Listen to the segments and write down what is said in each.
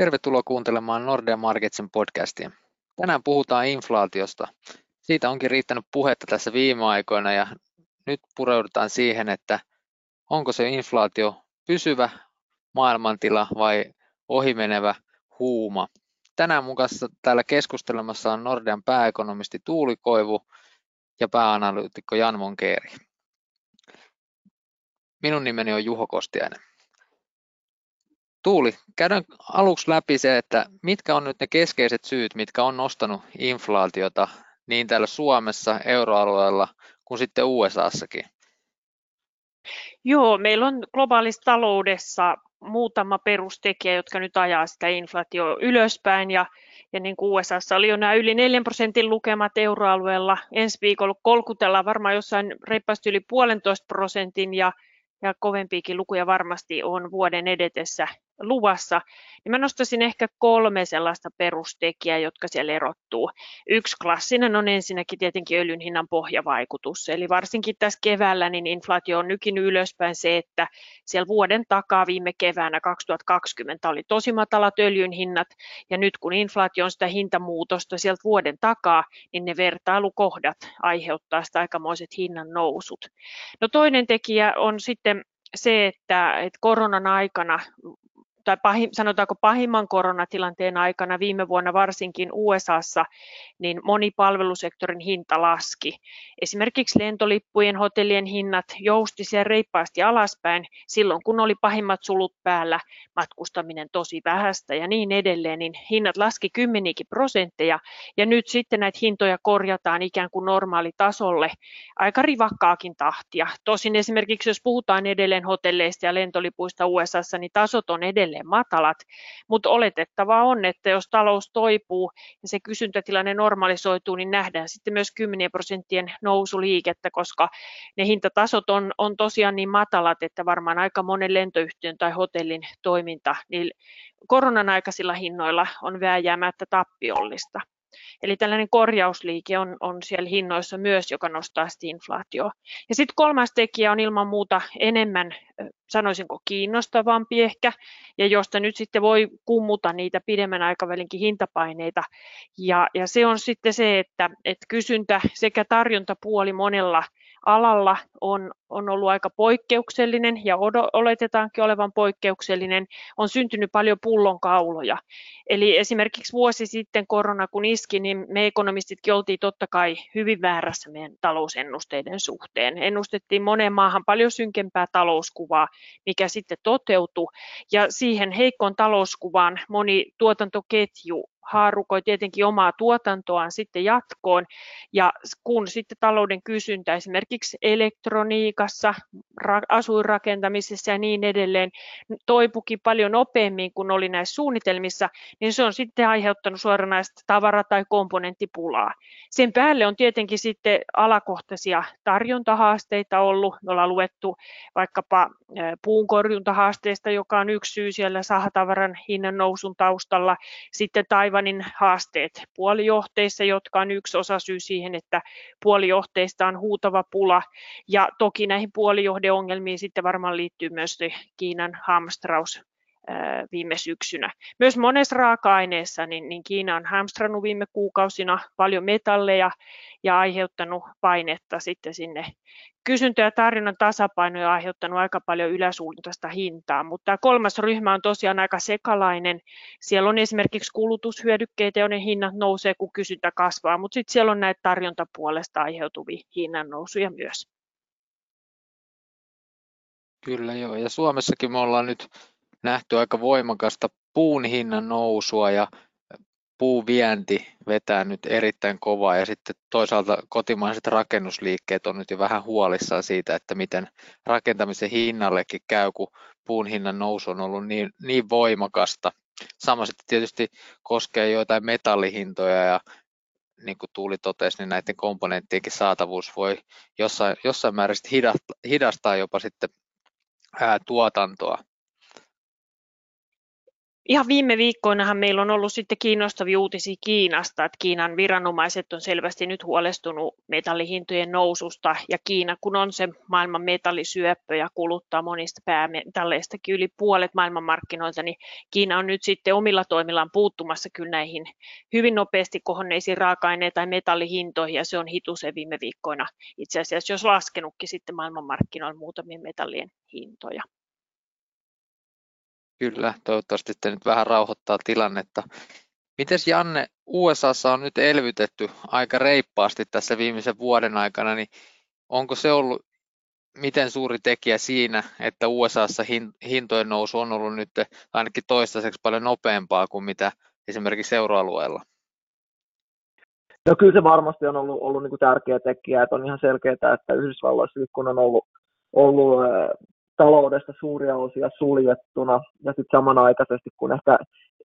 Tervetuloa kuuntelemaan Nordea Marketsin podcastia. Tänään puhutaan inflaatiosta. Siitä onkin riittänyt puhetta tässä viime aikoina ja nyt pureudutaan siihen, että onko se inflaatio pysyvä maailmantila vai ohimenevä huuma. Tänään mun kanssa täällä keskustelemassa on Nordean pääekonomisti Tuuli Koivu ja pääanalyytikko Jan Monkeeri. Minun nimeni on Juho Kostiainen. Tuuli, käydään aluksi läpi se, että mitkä on nyt ne keskeiset syyt, mitkä on nostanut inflaatiota niin täällä Suomessa, euroalueella kuin sitten USAssakin. Joo, meillä on globaalissa taloudessa muutama perustekijä, jotka nyt ajaa sitä inflaatio ylöspäin ja, ja niin kuin USAssa oli jo nämä yli 4 prosentin lukemat euroalueella. Ensi viikolla kolkutellaan varmaan jossain reippaasti yli puolentoista prosentin ja, ja kovempiakin lukuja varmasti on vuoden edetessä luvassa, niin mä nostaisin ehkä kolme sellaista perustekijää, jotka siellä erottuu. Yksi klassinen on ensinnäkin tietenkin öljyn hinnan pohjavaikutus, eli varsinkin tässä keväällä niin inflaatio on nykinyt ylöspäin se, että siellä vuoden takaa viime keväänä 2020 oli tosi matalat öljyn hinnat, ja nyt kun inflaatio on sitä hintamuutosta sieltä vuoden takaa, niin ne vertailukohdat aiheuttaa sitä aikamoiset hinnan nousut. No toinen tekijä on sitten se, että, että koronan aikana tai pahim, sanotaanko pahimman koronatilanteen aikana viime vuonna varsinkin USAssa, niin moni palvelusektorin hinta laski. Esimerkiksi lentolippujen, hotellien hinnat jousti siellä reippaasti alaspäin silloin, kun oli pahimmat sulut päällä, matkustaminen tosi vähäistä ja niin edelleen, niin hinnat laski kymmeniäkin prosentteja ja nyt sitten näitä hintoja korjataan ikään kuin normaalitasolle aika rivakkaakin tahtia. Tosin esimerkiksi jos puhutaan edelleen hotelleista ja lentolipuista USAssa, niin tasot on edelleen edelleen matalat, mutta oletettavaa on, että jos talous toipuu ja se kysyntätilanne normalisoituu, niin nähdään sitten myös 10 prosenttien nousuliikettä, koska ne hintatasot on, on tosiaan niin matalat, että varmaan aika monen lentoyhtiön tai hotellin toiminta niin koronan aikaisilla hinnoilla on vääjäämättä tappiollista. Eli tällainen korjausliike on, on siellä hinnoissa myös, joka nostaa sitä inflaatioa. Ja sitten kolmas tekijä on ilman muuta enemmän, sanoisinko kiinnostavampi ehkä, ja josta nyt sitten voi kummuta niitä pidemmän aikavälinkin hintapaineita. Ja, ja se on sitten se, että, että kysyntä sekä tarjontapuoli monella alalla on, on ollut aika poikkeuksellinen ja oletetaankin olevan poikkeuksellinen, on syntynyt paljon pullonkauloja. Eli esimerkiksi vuosi sitten korona kun iski, niin me ekonomistitkin oltiin totta kai hyvin väärässä meidän talousennusteiden suhteen. Ennustettiin moneen maahan paljon synkempää talouskuvaa, mikä sitten toteutui, ja siihen heikkoon talouskuvaan moni tuotantoketju haarukoi tietenkin omaa tuotantoaan sitten jatkoon. Ja kun sitten talouden kysyntä esimerkiksi elektroniikassa, asuinrakentamisessa ja niin edelleen toipukin paljon nopeammin kuin oli näissä suunnitelmissa, niin se on sitten aiheuttanut suoranaista tavara- tai komponenttipulaa. Sen päälle on tietenkin sitten alakohtaisia tarjontahaasteita ollut. Me ollaan luettu vaikkapa puunkorjuntahaasteista, joka on yksi syy siellä sahatavaran hinnan nousun taustalla. Sitten Taivanin haasteet puolijohteissa, jotka on yksi osa syy siihen, että puolijohteista on huutava pula. Ja toki näihin puolijohdeongelmiin sitten varmaan liittyy myös Kiinan hamstraus viime syksynä. Myös monessa raaka-aineessa niin, niin Kiina on hamstrannut viime kuukausina paljon metalleja ja aiheuttanut painetta sitten sinne kysyntä- ja tarjonnan tasapaino ja aiheuttanut aika paljon yläsuuntaista hintaa, mutta tämä kolmas ryhmä on tosiaan aika sekalainen. Siellä on esimerkiksi kulutushyödykkeitä, joiden hinnat nousee, kun kysyntä kasvaa, mutta sitten siellä on näitä tarjontapuolesta aiheutuvia hinnannousuja myös. Kyllä joo, ja Suomessakin me ollaan nyt nähty aika voimakasta puun hinnan nousua ja puuvienti vetää nyt erittäin kovaa ja sitten toisaalta kotimaiset rakennusliikkeet on nyt jo vähän huolissaan siitä, että miten rakentamisen hinnallekin käy, kun puun hinnan nousu on ollut niin, niin voimakasta. Sama sitten tietysti koskee joitain metallihintoja ja niin kuin Tuuli totesi, niin näiden komponenttienkin saatavuus voi jossain, jossain määrin hidastaa jopa sitten ää, tuotantoa. Ihan viime viikkoinahan meillä on ollut sitten kiinnostavia uutisia Kiinasta, että Kiinan viranomaiset on selvästi nyt huolestunut metallihintojen noususta ja Kiina, kun on se maailman metallisyöppö ja kuluttaa monista päämetalleistakin yli puolet maailmanmarkkinoilta, niin Kiina on nyt sitten omilla toimillaan puuttumassa kyllä näihin hyvin nopeasti kohonneisiin raaka-aineisiin tai metallihintoihin ja se on hitusen viime viikkoina itse asiassa jos laskenutkin sitten maailmanmarkkinoilla muutamien metallien hintoja. Kyllä, toivottavasti te nyt vähän rauhoittaa tilannetta. Mites Janne, USAssa on nyt elvytetty aika reippaasti tässä viimeisen vuoden aikana, niin onko se ollut miten suuri tekijä siinä, että USAssa hintojen nousu on ollut nyt ainakin toistaiseksi paljon nopeampaa kuin mitä esimerkiksi euroalueella? No kyllä se varmasti on ollut, ollut niin kuin tärkeä tekijä, että on ihan selkeää, että Yhdysvalloissa kun on ollut, ollut taloudesta suuria osia suljettuna ja sitten samanaikaisesti kun ehkä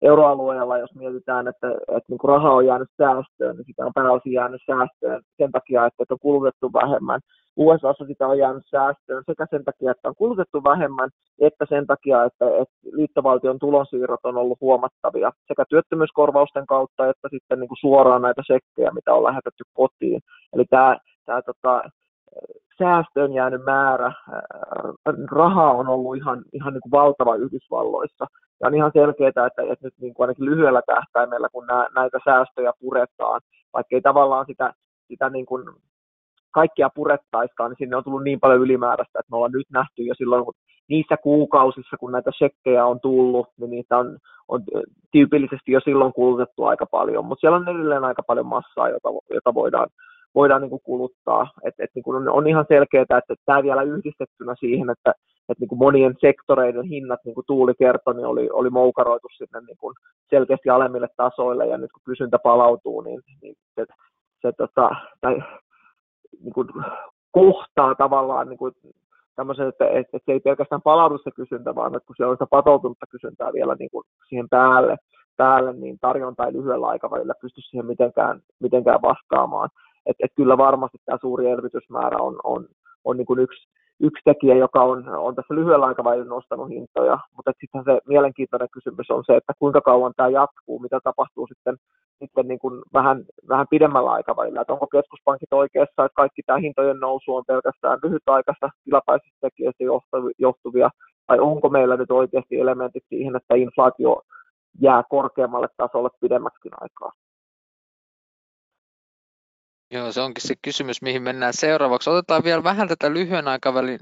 euroalueella, jos mietitään, että, että niin kuin raha on jäänyt säästöön, niin sitä on pääosin jäänyt säästöön sen takia, että on kulutettu vähemmän. USAssa sitä on jäänyt säästöön sekä sen takia, että on kulutettu vähemmän, että sen takia, että, että liittovaltion tulonsiirrot on ollut huomattavia sekä työttömyyskorvausten kautta, että sitten niin kuin suoraan näitä sekkejä, mitä on lähetetty kotiin. Eli tämä, tämä tota, säästöön jäänyt määrä, rahaa on ollut ihan, ihan niin kuin valtava Yhdysvalloissa. Ja on ihan selkeää, että, että nyt niin kuin ainakin lyhyellä tähtäimellä, kun nää, näitä säästöjä puretaan, vaikka ei tavallaan sitä, sitä niin kuin kaikkia purettaiskaan, niin sinne on tullut niin paljon ylimääräistä, että me ollaan nyt nähty jo silloin, kun niissä kuukausissa, kun näitä shekkejä on tullut, niin niitä on, on tyypillisesti jo silloin kulutettu aika paljon, mutta siellä on edelleen aika paljon massaa, jota, jota voidaan, voidaan niin kuin kuluttaa. Et, et niin kuin on, ihan selkeää, että tämä vielä yhdistettynä siihen, että et niin kuin monien sektoreiden hinnat, niin kuin Tuuli kertoi, niin oli, oli moukaroitu sinne niin kuin selkeästi alemmille tasoille, ja nyt kun kysyntä palautuu, niin, niin se, se tota, tai, niin kuin kohtaa tavallaan niin kuin tämmöisen, että, että, että se ei pelkästään palaudu se kysyntä, vaan että kun siellä on sitä patoutunutta kysyntää vielä niin kuin siihen päälle, päälle, niin tarjonta ei lyhyellä aikavälillä pysty siihen mitenkään, mitenkään vastaamaan että et kyllä varmasti tämä suuri elvytysmäärä on, on, on niin kuin yksi, yksi tekijä, joka on, on tässä lyhyellä aikavälillä nostanut hintoja, mutta sitten se mielenkiintoinen kysymys on se, että kuinka kauan tämä jatkuu, mitä tapahtuu sitten, sitten niin kuin vähän, vähän pidemmällä aikavälillä, että onko keskuspankit oikeassa, että kaikki tämä hintojen nousu on pelkästään lyhytaikaista tilapäisistä tekijöistä johtuvia, vai onko meillä nyt oikeasti elementit siihen, että inflaatio jää korkeammalle tasolle pidemmäksi aikaa. Joo, se onkin se kysymys, mihin mennään seuraavaksi. Otetaan vielä vähän tätä lyhyen aikavälin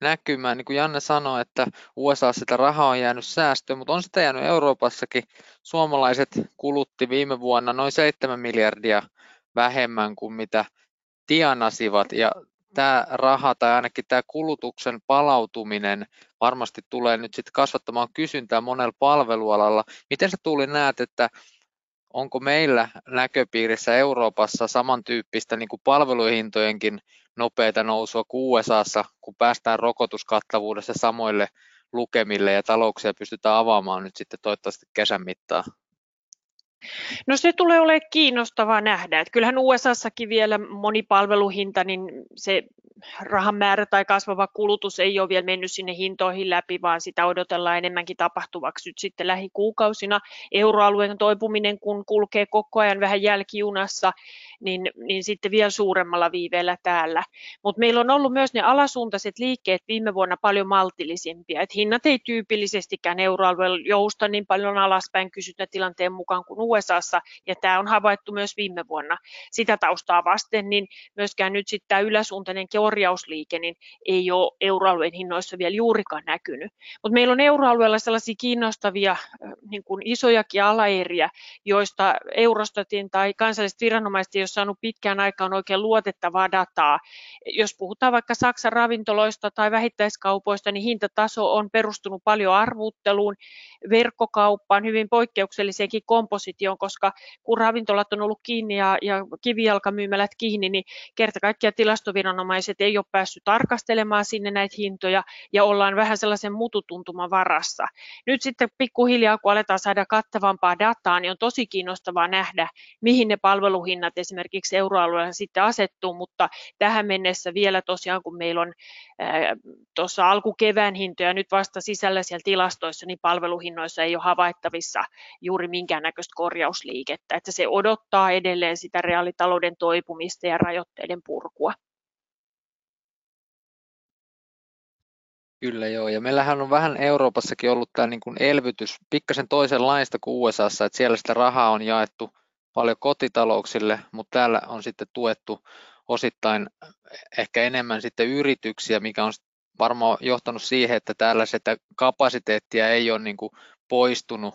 näkymää. Niin kuin Janne sanoi, että USA sitä rahaa on jäänyt säästöön, mutta on sitä jäänyt Euroopassakin. Suomalaiset kulutti viime vuonna noin 7 miljardia vähemmän kuin mitä tienasivat. Ja tämä raha tai ainakin tämä kulutuksen palautuminen varmasti tulee nyt sitten kasvattamaan kysyntää monella palvelualalla. Miten sä Tuuli näet, että onko meillä näköpiirissä Euroopassa samantyyppistä niin kuin palveluhintojenkin nopeita nousua kuin USAssa, kun päästään rokotuskattavuudessa samoille lukemille ja talouksia pystytään avaamaan nyt sitten toivottavasti kesän mittaan? No se tulee olemaan kiinnostavaa nähdä. Että kyllähän USAssakin vielä monipalveluhinta, niin se rahan määrä tai kasvava kulutus ei ole vielä mennyt sinne hintoihin läpi, vaan sitä odotellaan enemmänkin tapahtuvaksi nyt sitten lähikuukausina. Euroalueen toipuminen, kun kulkee koko ajan vähän jälkijunassa, niin, niin sitten vielä suuremmalla viiveellä täällä. Mutta meillä on ollut myös ne alasuuntaiset liikkeet viime vuonna paljon maltillisimpia. Et hinnat ei tyypillisestikään euroalueella jousta niin paljon alaspäin kysyntätilanteen mukaan kuin USAssa, ja tämä on havaittu myös viime vuonna. Sitä taustaa vasten, niin myöskään nyt sitten tämä yläsuuntainen korjausliike niin ei ole euroalueen hinnoissa vielä juurikaan näkynyt. Mutta meillä on euroalueella sellaisia kiinnostavia niin kuin isojakin alaeriä, joista Eurostatin tai kansalliset viranomaiset ei ole saanut pitkään aikaan oikein luotettavaa dataa. Jos puhutaan vaikka Saksan ravintoloista tai vähittäiskaupoista, niin hintataso on perustunut paljon arvuutteluun, verkkokauppaan, hyvin poikkeukselliseenkin kompositioon, koska kun ravintolat on ollut kiinni ja, ja kivijalkamyymälät kiinni, niin kerta kaikkiaan tilastoviranomaiset ei ole päässyt tarkastelemaan sinne näitä hintoja ja ollaan vähän sellaisen mututuntuman varassa. Nyt sitten pikkuhiljaa, kun aletaan saada kattavampaa dataa, niin on tosi kiinnostavaa nähdä, mihin ne palveluhinnat esimerkiksi esimerkiksi euroalueella sitten asettuu, mutta tähän mennessä vielä tosiaan, kun meillä on tuossa alkukevään hintoja nyt vasta sisällä siellä tilastoissa, niin palveluhinnoissa ei ole havaittavissa juuri minkäännäköistä korjausliikettä, että se odottaa edelleen sitä reaalitalouden toipumista ja rajoitteiden purkua. Kyllä joo, ja meillähän on vähän Euroopassakin ollut tämä niin kuin elvytys pikkasen toisenlaista kuin USAssa, että siellä sitä rahaa on jaettu paljon kotitalouksille, mutta täällä on sitten tuettu osittain ehkä enemmän sitten yrityksiä, mikä on varmaan johtanut siihen, että täällä sitä kapasiteettia ei ole niin kuin poistunut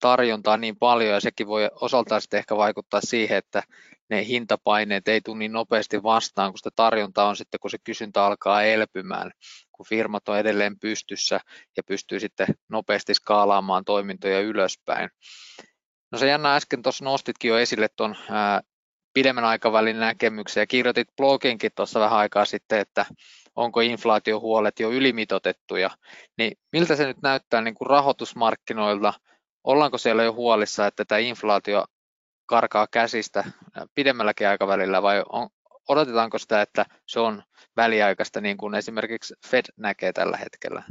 tarjontaa niin paljon ja sekin voi osaltaan sitten ehkä vaikuttaa siihen, että ne hintapaineet ei tule niin nopeasti vastaan, kun sitä tarjontaa on sitten, kun se kysyntä alkaa elpymään, kun firmat on edelleen pystyssä ja pystyy sitten nopeasti skaalaamaan toimintoja ylöspäin. No se jännä äsken tuossa nostitkin jo esille tuon pidemmän aikavälin näkemyksen ja kirjoitit bloginkin tuossa vähän aikaa sitten, että onko inflaatiohuolet jo ylimitotettuja, niin miltä se nyt näyttää niin kuin rahoitusmarkkinoilta, ollaanko siellä jo huolissa, että tämä inflaatio karkaa käsistä pidemmälläkin aikavälillä vai on, odotetaanko sitä, että se on väliaikaista niin kuin esimerkiksi Fed näkee tällä hetkellä?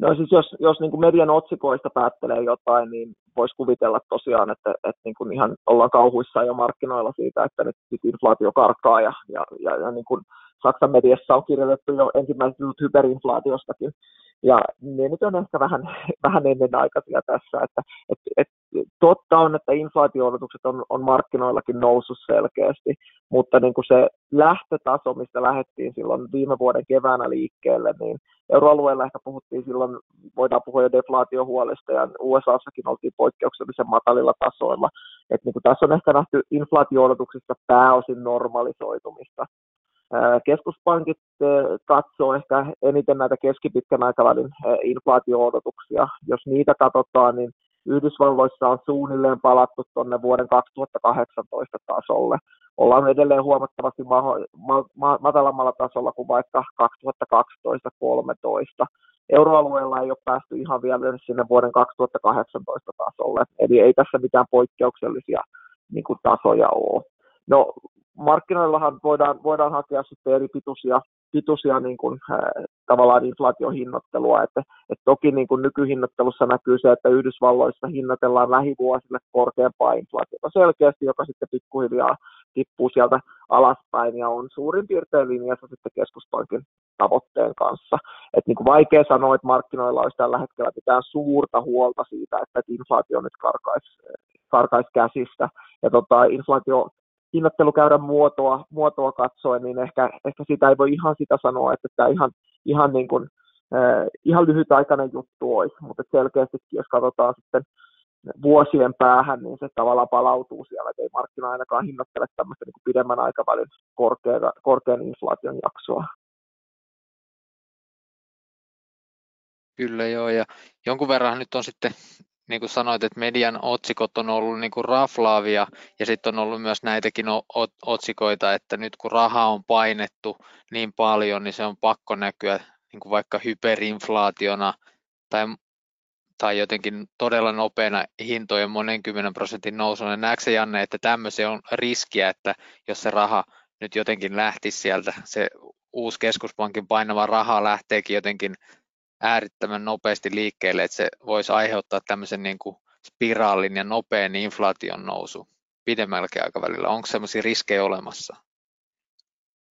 No siis jos, jos niin kuin median otsikoista päättelee jotain, niin voisi kuvitella tosiaan, että, että niin kuin ihan ollaan kauhuissaan jo markkinoilla siitä, että nyt, nyt inflaatio karkaa ja, ja, ja, ja niin kuin Saksan mediassa on kirjoitettu jo ensimmäiset hyperinflaatiostakin. Ja ne nyt on ehkä vähän, vähän ennenaikaisia tässä, että et, et, totta on, että inflaatio-odotukset on, on markkinoillakin noussut selkeästi, mutta niin kuin se lähtötaso, mistä lähdettiin silloin viime vuoden keväänä liikkeelle, niin euroalueella ehkä puhuttiin silloin, voidaan puhua jo deflaatiohuolesta, ja USAssakin oltiin poikkeuksellisen matalilla tasoilla. Et niin kuin tässä on ehkä nähty inflaatio-odotuksista pääosin normalisoitumista. Keskuspankit katsoo ehkä eniten näitä keskipitkän aikavälin inflaatio-odotuksia. Jos niitä katsotaan, niin Yhdysvalloissa on suunnilleen palattu tuonne vuoden 2018 tasolle. Ollaan edelleen huomattavasti ma- ma- ma- matalammalla tasolla kuin vaikka 2012-2013. Euroalueella ei ole päästy ihan vielä sinne vuoden 2018 tasolle, eli ei tässä mitään poikkeuksellisia niin kuin, tasoja ole. No, markkinoillahan voidaan, voidaan hakea sitten eri pituisia, pituisia niin kuin, tavallaan inflaatiohinnottelua, että, että toki niin kuin nykyhinnottelussa näkyy se, että Yhdysvalloissa hinnoitellaan lähivuosille korkeampaa inflaatiota selkeästi, joka sitten pikkuhiljaa tippuu sieltä alaspäin ja on suurin piirtein linjassa sitten keskuspankin tavoitteen kanssa. Et niin kuin vaikea sanoa, että markkinoilla olisi tällä hetkellä mitään suurta huolta siitä, että inflaatio nyt karkaisi karkais käsistä. Ja tota, inflaatio hinnoittelukäyrän muotoa, muotoa katsoen, niin ehkä, ehkä sitä ei voi ihan sitä sanoa, että tämä ihan, ihan, niin kuin, äh, ihan lyhytaikainen juttu olisi, mutta selkeästi jos katsotaan sitten vuosien päähän, niin se tavallaan palautuu siellä, että ei markkina ainakaan hinnoittele tämmöistä niin kuin pidemmän aikavälin korkean, korkean inflaation jaksoa. Kyllä joo, ja jonkun verran nyt on sitten niin kuin sanoit, että median otsikot on ollut niin kuin raflaavia ja sitten on ollut myös näitäkin otsikoita, että nyt kun raha on painettu niin paljon, niin se on pakko näkyä niin kuin vaikka hyperinflaationa tai, tai jotenkin todella nopeana hintojen monen kymmenen prosentin nousuna. Näetkö Janne, että tämmöisen on riskiä, että jos se raha nyt jotenkin lähtisi sieltä, se uusi keskuspankin painava raha lähteekin jotenkin äärittömän nopeasti liikkeelle, että se voisi aiheuttaa tämmöisen niin kuin spiraalin ja nopean inflaation nousu pidemmälläkin aikavälillä. Onko sellaisia riskejä olemassa?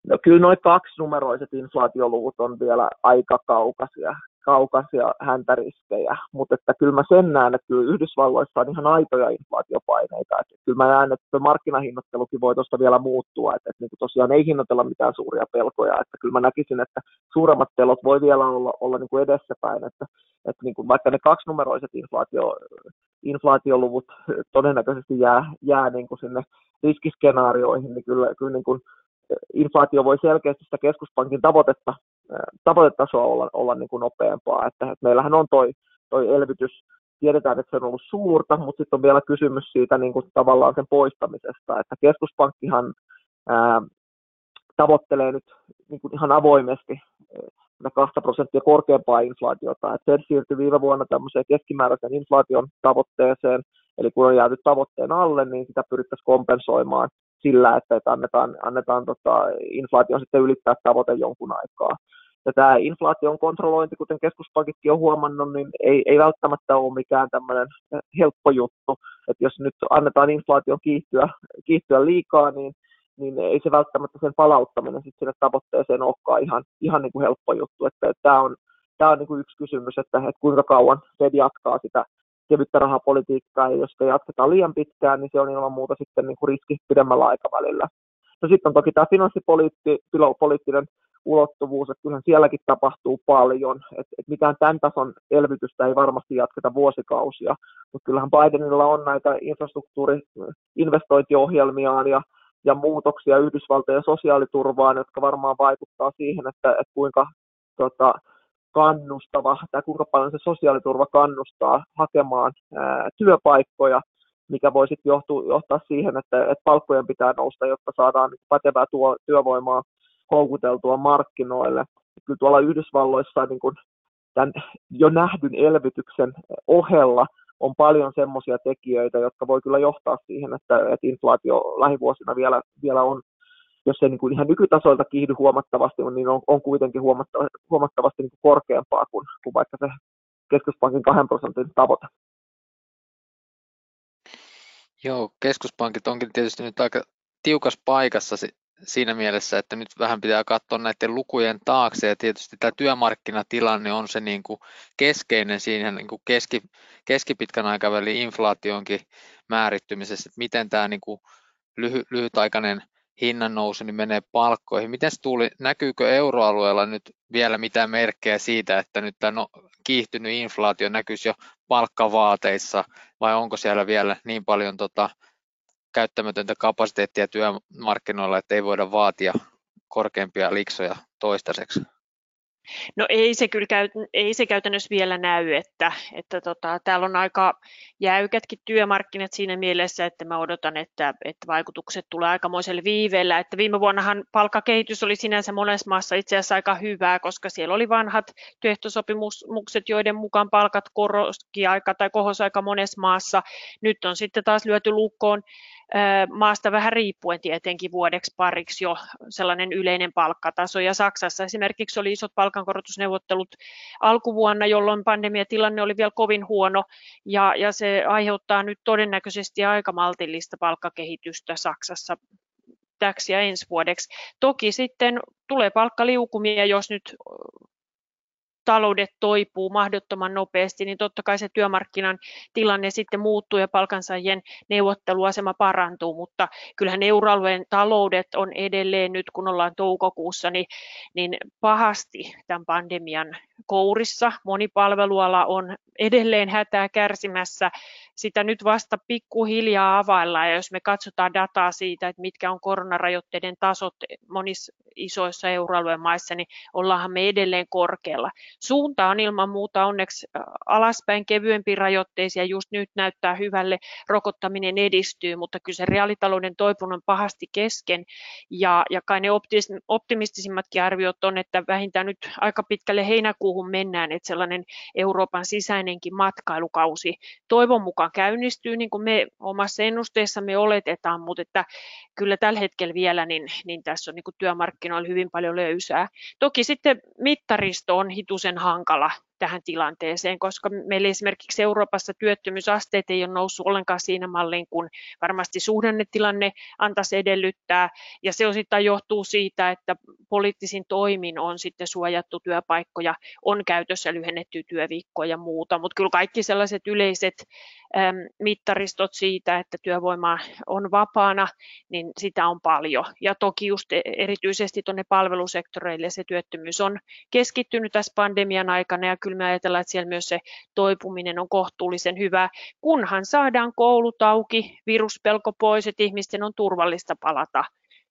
No kyllä noin kaksinumeroiset inflaatioluvut on vielä aika kaukaisia kaukaisia häntäriskejä, mutta että kyllä mä sen näen, että kyllä Yhdysvalloissa on ihan aitoja inflaatiopaineita, että kyllä mä näen, että markkinahinnoittelukin voi tuosta vielä muuttua, että, että niin kuin tosiaan ei hinnoitella mitään suuria pelkoja, että kyllä mä näkisin, että suuremmat pelot voi vielä olla, olla niin kuin edessäpäin, että, että niin kuin vaikka ne kaksinumeroiset inflaatio, inflaatioluvut todennäköisesti jää, jää niin kuin sinne riskiskenaarioihin, niin kyllä, kyllä niin kuin inflaatio voi selkeästi sitä keskuspankin tavoitetta, tavoitetasoa olla, olla niin kuin nopeampaa. Että, että meillähän on toi, toi elvytys, tiedetään, että se on ollut suurta, mutta sitten on vielä kysymys siitä niin kuin tavallaan sen poistamisesta, että keskuspankkihan ää, tavoittelee nyt niin kuin ihan avoimesti 2 prosenttia korkeampaa inflaatiota. että Fed siirtyi viime vuonna tämmöiseen keskimääräisen inflaation tavoitteeseen, Eli kun on jääty tavoitteen alle, niin sitä pyrittäisiin kompensoimaan sillä, että annetaan, annetaan tota, inflaation sitten ylittää tavoite jonkun aikaa. Ja tämä inflaation kontrollointi, kuten keskuspankitkin on huomannut, niin ei, ei välttämättä ole mikään tämmöinen helppo juttu. Että jos nyt annetaan inflaation kiihtyä, kiihtyä liikaa, niin, niin ei se välttämättä sen palauttaminen sitten sinne tavoitteeseen olekaan ihan, ihan niin kuin helppo juttu. Että, tämä on, tämä on niin kuin yksi kysymys, että, että kuinka kauan Fed jatkaa sitä kevyttä rahapolitiikkaa, ja jos sitä jatketaan liian pitkään, niin se on ilman muuta sitten niin kuin riski pidemmällä aikavälillä. No sitten on toki tämä finanssipoliittinen ulottuvuus, että kyllähän sielläkin tapahtuu paljon, että, että mitään tämän tason elvytystä ei varmasti jatketa vuosikausia, mutta kyllähän Bidenilla on näitä infrastruktuuri-investointiohjelmiaan ja, ja muutoksia Yhdysvaltojen sosiaaliturvaan, jotka varmaan vaikuttaa siihen, että, että kuinka tota, kannustava tai kuinka paljon se sosiaaliturva kannustaa hakemaan ää, työpaikkoja, mikä voi sitten johtaa siihen, että, että palkkojen pitää nousta, jotta saadaan pätevää tuo, työvoimaa houkuteltua markkinoille. Kyllä tuolla Yhdysvalloissa niin kuin tämän jo nähdyn elvytyksen ohella on paljon semmoisia tekijöitä, jotka voi kyllä johtaa siihen, että, että inflaatio lähivuosina vielä, vielä on, jos se niin ihan nykytasoilta kiihdy huomattavasti, niin on, on kuitenkin huomattavasti, huomattavasti niin kuin korkeampaa kuin, kuin vaikka se keskuspankin 2 prosentin tavoite. Joo, keskuspankit onkin tietysti nyt aika tiukas paikassa siinä mielessä, että nyt vähän pitää katsoa näiden lukujen taakse ja tietysti tämä työmarkkinatilanne on se niin kuin keskeinen siinä niin kuin keski, keskipitkän aikavälin inflaationkin määrittymisessä, että miten tämä niin kuin lyhy, lyhytaikainen hinnan nousu niin menee palkkoihin. Miten tuuli, näkyykö euroalueella nyt vielä mitään merkkejä siitä, että nyt tämä no, kiihtynyt inflaatio näkyisi jo palkkavaateissa vai onko siellä vielä niin paljon tota, käyttämätöntä kapasiteettia työmarkkinoilla, että ei voida vaatia korkeampia liksoja toistaiseksi? No ei se kyllä käy, ei se käytännössä vielä näy, että, että tota, täällä on aika jäykätkin työmarkkinat siinä mielessä, että mä odotan, että, että vaikutukset tulee aikamoiselle viiveellä. Että viime vuonnahan palkkakehitys oli sinänsä monessa maassa itse asiassa aika hyvää, koska siellä oli vanhat työehtosopimukset, joiden mukaan palkat koroski aika tai kohos aika monessa maassa. Nyt on sitten taas lyöty lukkoon maasta vähän riippuen tietenkin vuodeksi pariksi jo sellainen yleinen palkkataso. Ja Saksassa esimerkiksi oli isot palkankorotusneuvottelut alkuvuonna, jolloin pandemiatilanne oli vielä kovin huono ja, ja se aiheuttaa nyt todennäköisesti aika maltillista palkkakehitystä Saksassa täksi ja ensi vuodeksi. Toki sitten tulee palkkaliukumia, jos nyt taloudet toipuu mahdottoman nopeasti, niin totta kai se työmarkkinan tilanne sitten muuttuu ja palkansaajien neuvotteluasema parantuu, mutta kyllähän euroalueen taloudet on edelleen nyt, kun ollaan toukokuussa, niin, niin pahasti tämän pandemian kourissa. Moni palveluala on edelleen hätää kärsimässä sitä nyt vasta pikkuhiljaa availlaan ja jos me katsotaan dataa siitä, että mitkä on koronarajoitteiden tasot monissa isoissa euroalueen maissa, niin ollaanhan me edelleen korkealla. Suunta on ilman muuta onneksi alaspäin kevyempi rajoitteisia, just nyt näyttää hyvälle, rokottaminen edistyy, mutta kyllä se reaalitalouden toipuminen on pahasti kesken ja, ja kai ne optimistisimmatkin arviot on, että vähintään nyt aika pitkälle heinäkuuhun mennään, että sellainen Euroopan sisäinenkin matkailukausi toivon mukaan käynnistyy, niin kuin me omassa ennusteessamme oletetaan, mutta että kyllä tällä hetkellä vielä niin, niin tässä on niin kuin työmarkkinoilla hyvin paljon löysää. Toki sitten mittaristo on hitusen hankala tähän tilanteeseen, koska meillä esimerkiksi Euroopassa työttömyysasteet ei ole noussut ollenkaan siinä malliin, kun varmasti suhdannetilanne antaisi edellyttää, ja se osittain johtuu siitä, että poliittisin toimin on sitten suojattu työpaikkoja, on käytössä lyhennetty työviikkoja ja muuta, mutta kyllä kaikki sellaiset yleiset mittaristot siitä, että työvoima on vapaana, niin sitä on paljon, ja toki just e-, erityisesti tuonne palvelusektoreille se työttömyys on keskittynyt tässä pandemian aikana, ja kyllä me ajatellaan, että siellä myös se toipuminen on kohtuullisen hyvä, kunhan saadaan koulut auki, viruspelko pois, että ihmisten on turvallista palata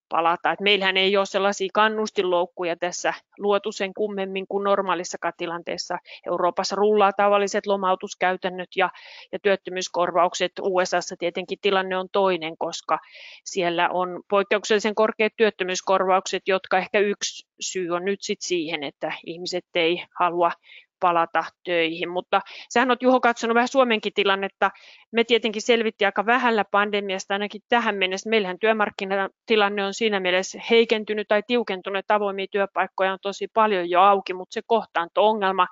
palata. Et meillähän ei ole sellaisia kannustinloukkuja tässä luotu sen kummemmin kuin normaalissakaan tilanteessa. Euroopassa rullaa tavalliset lomautuskäytännöt ja, ja työttömyyskorvaukset. USAssa tietenkin tilanne on toinen, koska siellä on poikkeuksellisen korkeat työttömyyskorvaukset, jotka ehkä yksi syy on nyt sit siihen, että ihmiset ei halua palata töihin. Mutta sehän on Juho katsonut vähän Suomenkin tilannetta. Me tietenkin selvittiin aika vähällä pandemiasta ainakin tähän mennessä. Meillähän työmarkkinatilanne on siinä mielessä heikentynyt tai tiukentunut, avoimia työpaikkoja on tosi paljon jo auki, mutta se kohtaanto-ongelma,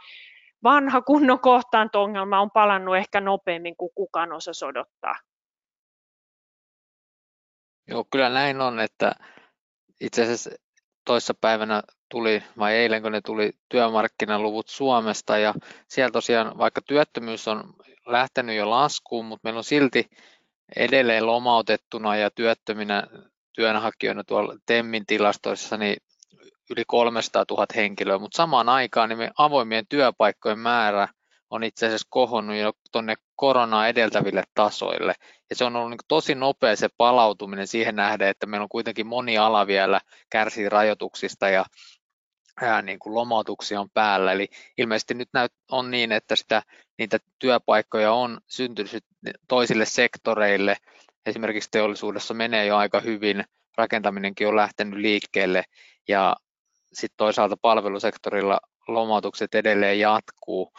vanha kunnon kohtaanto-ongelma on palannut ehkä nopeammin kuin kukaan osaa odottaa. Joo, kyllä näin on, että itse asiassa toissa päivänä tuli, vai eilen kun ne tuli työmarkkinaluvut Suomesta ja siellä tosiaan vaikka työttömyys on lähtenyt jo laskuun, mutta meillä on silti edelleen lomautettuna ja työttöminä työnhakijoina tuolla TEMMin tilastoissa niin yli 300 000 henkilöä, mutta samaan aikaan niin avoimien työpaikkojen määrä on itse asiassa kohonnut jo tuonne koronaa edeltäville tasoille. Ja se on ollut niin tosi nopea se palautuminen siihen nähden, että meillä on kuitenkin moni ala vielä kärsii rajoituksista ja ää, niin kuin lomautuksia on päällä. Eli ilmeisesti nyt näyt, on niin, että sitä, niitä työpaikkoja on syntynyt toisille sektoreille. Esimerkiksi teollisuudessa menee jo aika hyvin, rakentaminenkin on lähtenyt liikkeelle ja sitten toisaalta palvelusektorilla lomautukset edelleen jatkuu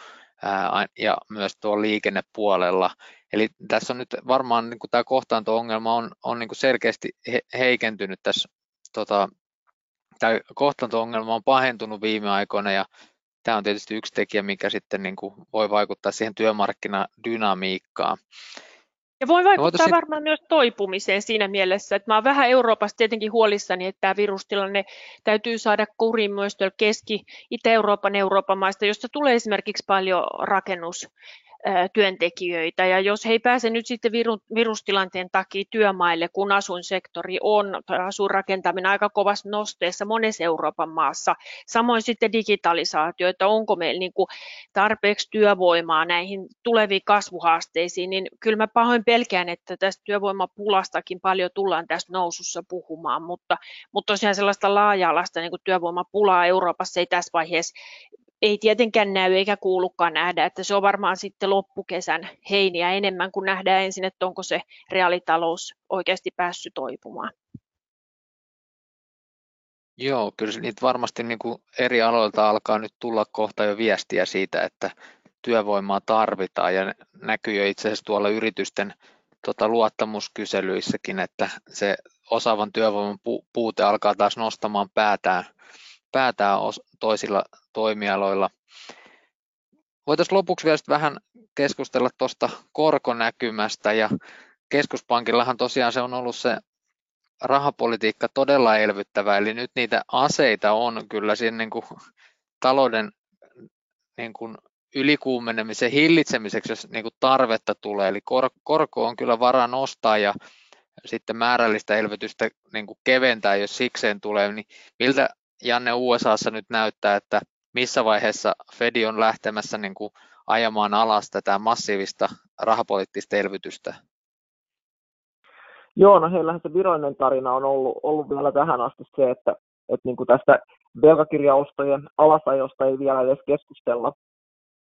ja myös tuo liikennepuolella. Eli tässä on nyt varmaan niin kuin tämä kohtaanto-ongelma on, on niin kuin selkeästi he, heikentynyt tässä, tota, tämä kohtaanto-ongelma on pahentunut viime aikoina ja tämä on tietysti yksi tekijä, mikä sitten niin kuin voi vaikuttaa siihen työmarkkinadynamiikkaan. Ja voi vaikuttaa no, varmaan myös toipumiseen siinä mielessä, että mä olen vähän Euroopassa tietenkin huolissani, että tämä virustilanne täytyy saada kuriin myös Keski- Itä-Euroopan Euroopan maista, josta tulee esimerkiksi paljon rakennus- työntekijöitä. Ja jos he ei pääse nyt sitten virustilanteen takia työmaille, kun asuinsektori on asuinrakentaminen aika kovassa nosteessa monessa Euroopan maassa, samoin sitten digitalisaatio, että onko meillä niin kuin tarpeeksi työvoimaa näihin tuleviin kasvuhaasteisiin, niin kyllä mä pahoin pelkään, että tästä työvoimapulastakin paljon tullaan tästä nousussa puhumaan, mutta, mutta tosiaan sellaista laaja-alaista niin työvoimapulaa Euroopassa ei tässä vaiheessa ei tietenkään näy eikä kuulukaan nähdä, että se on varmaan sitten loppukesän heiniä enemmän kuin nähdään ensin, että onko se reaalitalous oikeasti päässyt toipumaan. Joo, kyllä niitä varmasti niin kuin eri aloilta alkaa nyt tulla kohta jo viestiä siitä, että työvoimaa tarvitaan ja näkyy jo itse asiassa tuolla yritysten tota, luottamuskyselyissäkin, että se osaavan työvoiman puute alkaa taas nostamaan päätään, päätään toisilla toimialoilla. Voitaisiin lopuksi vielä vähän keskustella tuosta korkonäkymästä ja keskuspankillahan tosiaan se on ollut se rahapolitiikka todella elvyttävä, eli nyt niitä aseita on kyllä siinä niin kuin talouden niin kuin ylikuumenemisen hillitsemiseksi, jos niin kuin tarvetta tulee, eli kor, korko on kyllä varaa nostaa ja sitten määrällistä elvytystä niin kuin keventää, jos sikseen tulee, niin miltä Janne USAssa nyt näyttää, että missä vaiheessa Fedi on lähtemässä niin kuin ajamaan alas tätä massiivista rahapoliittista elvytystä? Joo, no heillähän se virallinen tarina on ollut, ollut vielä tähän asti se, että, että niin kuin tästä velkakirjaostojen alasajosta ei vielä edes keskustella,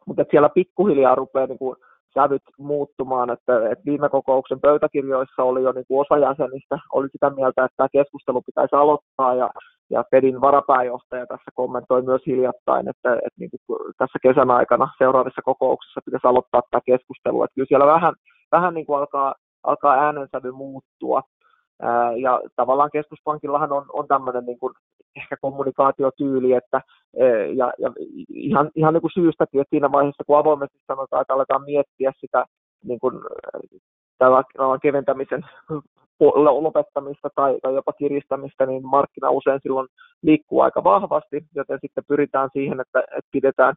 mutta siellä pikkuhiljaa rupeaa niin kuin sävyt muuttumaan, että, että viime kokouksen pöytäkirjoissa oli jo niin kuin osa jäsenistä, oli sitä mieltä, että tämä keskustelu pitäisi aloittaa ja, ja Fedin varapääjohtaja tässä kommentoi myös hiljattain, että, että niin kuin tässä kesän aikana seuraavissa kokouksissa pitäisi aloittaa tämä keskustelu, että kyllä siellä vähän, vähän niin kuin alkaa, alkaa äänensävy muuttua, ja tavallaan keskuspankillahan on, on tämmöinen niin kuin ehkä kommunikaatiotyyli, että ja, ja ihan, ihan niin kuin syystäkin, että siinä vaiheessa kun avoimesti sanotaan, että aletaan miettiä sitä niin kuin, tällä keventämisen lopettamista tai, tai jopa kiristämistä, niin markkina usein silloin liikkuu aika vahvasti, joten sitten pyritään siihen, että, että pidetään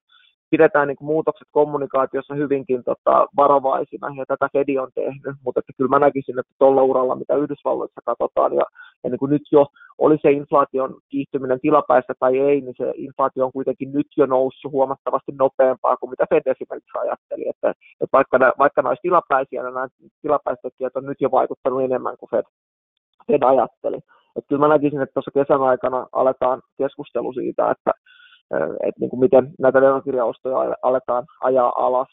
pidetään niin muutokset kommunikaatiossa hyvinkin tota, varovaisina, ja tätä Fedi on tehnyt, mutta että kyllä mä näkisin, että tuolla uralla, mitä Yhdysvalloissa katsotaan, ja, ja niin kuin nyt jo oli se inflaation kiihtyminen tilapäistä tai ei, niin se inflaatio on kuitenkin nyt jo noussut huomattavasti nopeampaa kuin mitä Fed esimerkiksi ajatteli, että, että vaikka, nämä, vaikka nämä olisi tilapäisiä, niin nämä tilapäistekijät on nyt jo vaikuttanut enemmän kuin Fed, Fed ajatteli. Että kyllä mä näkisin, että tuossa kesän aikana aletaan keskustelu siitä, että että niin kuin miten näitä velkakirjaostoja aletaan ajaa alas.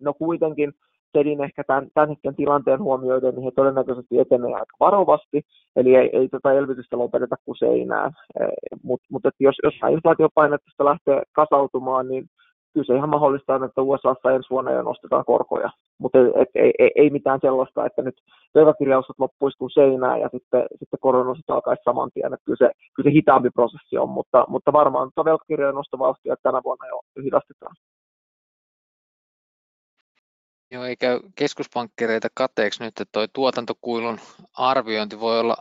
No kuitenkin Fedin ehkä tämän, tämän hetken tilanteen huomioiden, niin he todennäköisesti etenee aika varovasti, eli ei, ei tätä elvytystä lopeteta kuin seinään. Mutta mut, jos, jos inflaatiopaine tästä lähtee kasautumaan, niin kyllä se ihan mahdollista on, että USAssa ensi vuonna jo nostetaan korkoja, mutta et, ei, ei, ei, mitään sellaista, että nyt velkakirjaustot loppuisi kuin seinään ja sitten, sitten koronosat alkaisi saman tien, että kyllä se, kyllä se hitaampi prosessi on, mutta, mutta varmaan tuota velkakirjojen nostovauhtia tänä vuonna jo hidastetaan. Joo, eikä keskuspankkireita kateeksi nyt, että tuo tuotantokuilun arviointi voi olla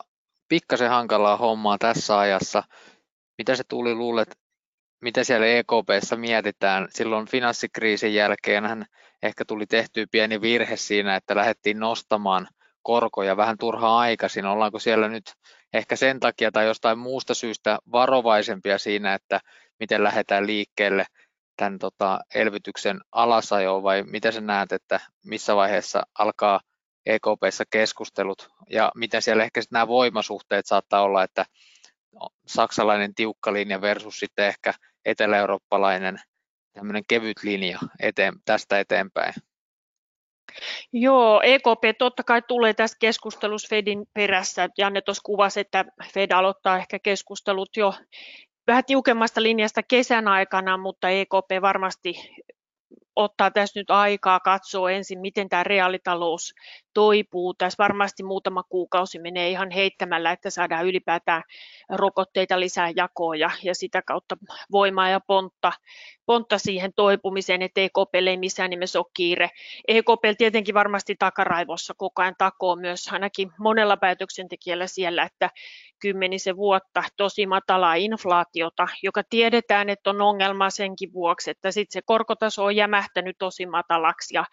pikkasen hankalaa hommaa tässä ajassa. Mitä se tuli luulet, mitä siellä EKPssä mietitään? Silloin finanssikriisin jälkeen hän ehkä tuli tehtyä pieni virhe siinä, että lähdettiin nostamaan korkoja vähän turhaa aikaisin. Ollaanko siellä nyt ehkä sen takia tai jostain muusta syystä varovaisempia siinä, että miten lähdetään liikkeelle – tämän tota, elvytyksen alasajoon vai miten sä näet, että missä vaiheessa alkaa EKPssä keskustelut ja miten siellä ehkä nämä voimasuhteet saattaa olla, että saksalainen tiukka linja versus sitten ehkä etelä-eurooppalainen tämmöinen kevyt linja eteen, tästä eteenpäin. Joo, EKP totta kai tulee tässä keskustelussa Fedin perässä. Janne tuossa kuvasi, että Fed aloittaa ehkä keskustelut jo vähän tiukemmasta linjasta kesän aikana, mutta EKP varmasti ottaa tässä nyt aikaa katsoa ensin, miten tämä reaalitalous toipuu. Tässä varmasti muutama kuukausi menee ihan heittämällä, että saadaan ylipäätään rokotteita lisää jakoa ja, ja sitä kautta voimaa ja pontta, pontta siihen toipumiseen, että EKP ei missään nimessä ole kiire. EKP tietenkin varmasti takaraivossa koko ajan takoo myös ainakin monella päätöksentekijällä siellä, että kymmenisen vuotta tosi matalaa inflaatiota, joka tiedetään, että on ongelma senkin vuoksi, että sitten se korkotaso on jämähtänyt tosi matalaksi ja,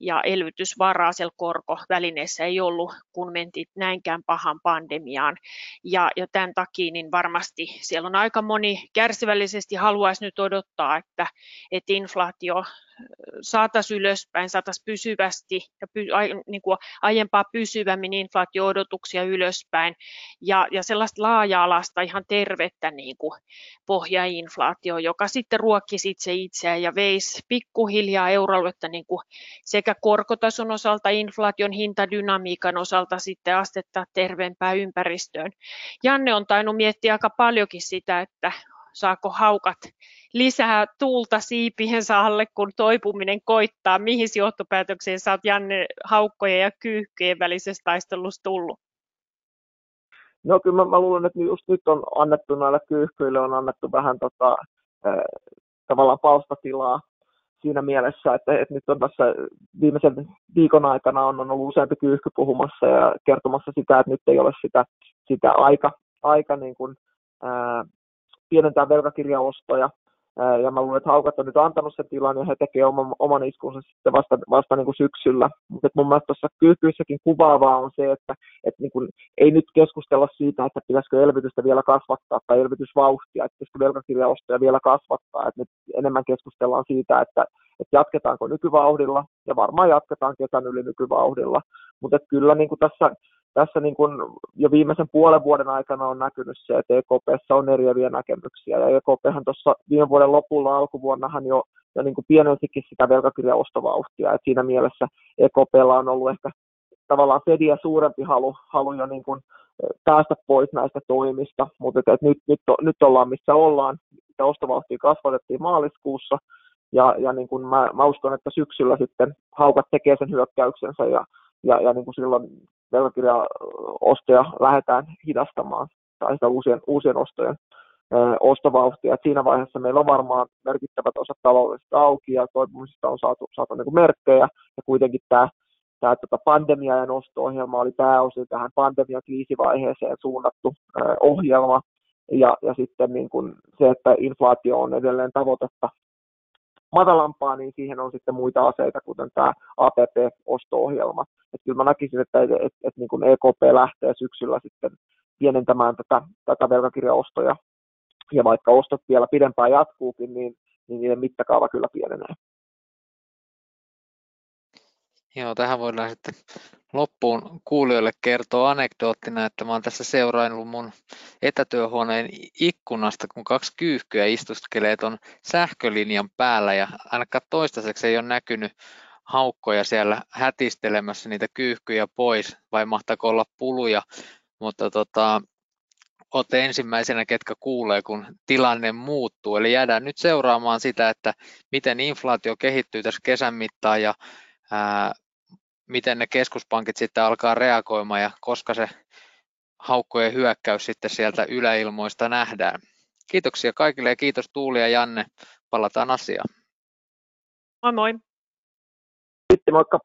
ja elvytysvaraa siellä korkovälineessä ei ollut, kun mentiin näinkään pahan pandemiaan. Ja, ja tämän takia niin varmasti siellä on aika moni kärsivällisesti haluaisi nyt odottaa, että inflaatio saataisiin ylöspäin, saataisiin pysyvästi ja py, niin kuin aiempaa pysyvämmin inflaatio-odotuksia ylöspäin ja, ja sellaista laaja-alasta ihan tervettä niin kuin pohjainflaatio, joka sitten ruokkisi itse itseään ja veisi pikkuhiljaa euroaluetta niin kuin sekä korkotason osalta, inflaation hintadynamiikan osalta sitten astetta terveempään ympäristöön. Janne on tainnut miettiä aika paljonkin sitä, että saako haukat lisää tuulta siipiensä alle, kun toipuminen koittaa. Mihin johtopäätökseen oot Janne haukkojen ja kyyhkyjen välisestä taistelusta tullut? No kyllä mä, mä luulen, että just nyt on annettu näille kyyhkyille on annettu vähän tota, äh, tavallaan palstatilaa siinä mielessä, että, että nyt on tässä viimeisen viikon aikana on, on ollut useampi kyyhky puhumassa ja kertomassa sitä, että nyt ei ole sitä, sitä aika, aika niin kuin, ää, pienentää velkakirjaostoja, ja mä luulen, että Haukat on nyt antanut sen tilan ja he tekevät oman, oman iskunsa sitten vasta, vasta niin kuin syksyllä. Mutta mun mielestä tuossa kyykkyissäkin kuvaavaa on se, että, että niin kuin, ei nyt keskustella siitä, että pitäisikö elvytystä vielä kasvattaa tai elvytysvauhtia, että pitäisikö velkakirjaostoja vielä kasvattaa. Että nyt enemmän keskustellaan siitä, että, että jatketaanko nykyvauhdilla ja varmaan jatketaan kesän yli nykyvauhdilla. Mutta kyllä niin kuin tässä tässä niin kuin jo viimeisen puolen vuoden aikana on näkynyt se, että EKPssä on eriäviä näkemyksiä. Ja EKPhän tuossa viime vuoden lopulla alkuvuonnahan jo, jo niin pienensikin sitä velkakirjaostovauhtia. Et siinä mielessä EKPlla on ollut ehkä tavallaan Fediä suurempi halu, halu jo niin kuin päästä pois näistä toimista, mutta nyt, nyt, nyt ollaan missä ollaan. Sitä ostovauhtia kasvatettiin maaliskuussa, ja, ja niin kuin mä, mä uskon, että syksyllä sitten haukat tekee sen hyökkäyksensä, ja, ja, ja niin kuin silloin velkakirjaostoja lähdetään hidastamaan tai sitä uusien, uusien ostojen ö, ostovauhtia. Et siinä vaiheessa meillä on varmaan merkittävät osat taloudesta auki ja toipumisesta on saatu, saatu niin merkkejä ja kuitenkin tämä tämä tota pandemia- ja nosto-ohjelma oli pääosin tähän pandemian kriisivaiheeseen suunnattu ö, ohjelma, ja, ja sitten niin kun se, että inflaatio on edelleen tavoitetta matalampaa, niin siihen on sitten muita aseita, kuten tämä APP-osto-ohjelma. Et kyllä mä näkisin, että et, et, et niin kuin EKP lähtee syksyllä sitten pienentämään tätä, tätä velkakirjaostoja, ja vaikka ostot vielä pidempään jatkuukin, niin, niin niiden mittakaava kyllä pienenee. Joo, tähän voidaan sitten loppuun kuulijoille kertoa anekdoottina, että mä oon tässä seuraillut mun etätyöhuoneen ikkunasta, kun kaksi kyyhkyä istuskelee ton sähkölinjan päällä ja ainakaan toistaiseksi ei ole näkynyt haukkoja siellä hätistelemässä niitä kyyhkyjä pois, vai mahtaako olla puluja, mutta tota, olette ensimmäisenä, ketkä kuulee, kun tilanne muuttuu. Eli jäädään nyt seuraamaan sitä, että miten inflaatio kehittyy tässä kesän mittaan ja ää, miten ne keskuspankit sitten alkaa reagoimaan ja koska se haukkojen hyökkäys sitten sieltä yläilmoista nähdään. Kiitoksia kaikille ja kiitos Tuuli ja Janne. Palataan asiaan. Moi moi. Sitten moikka.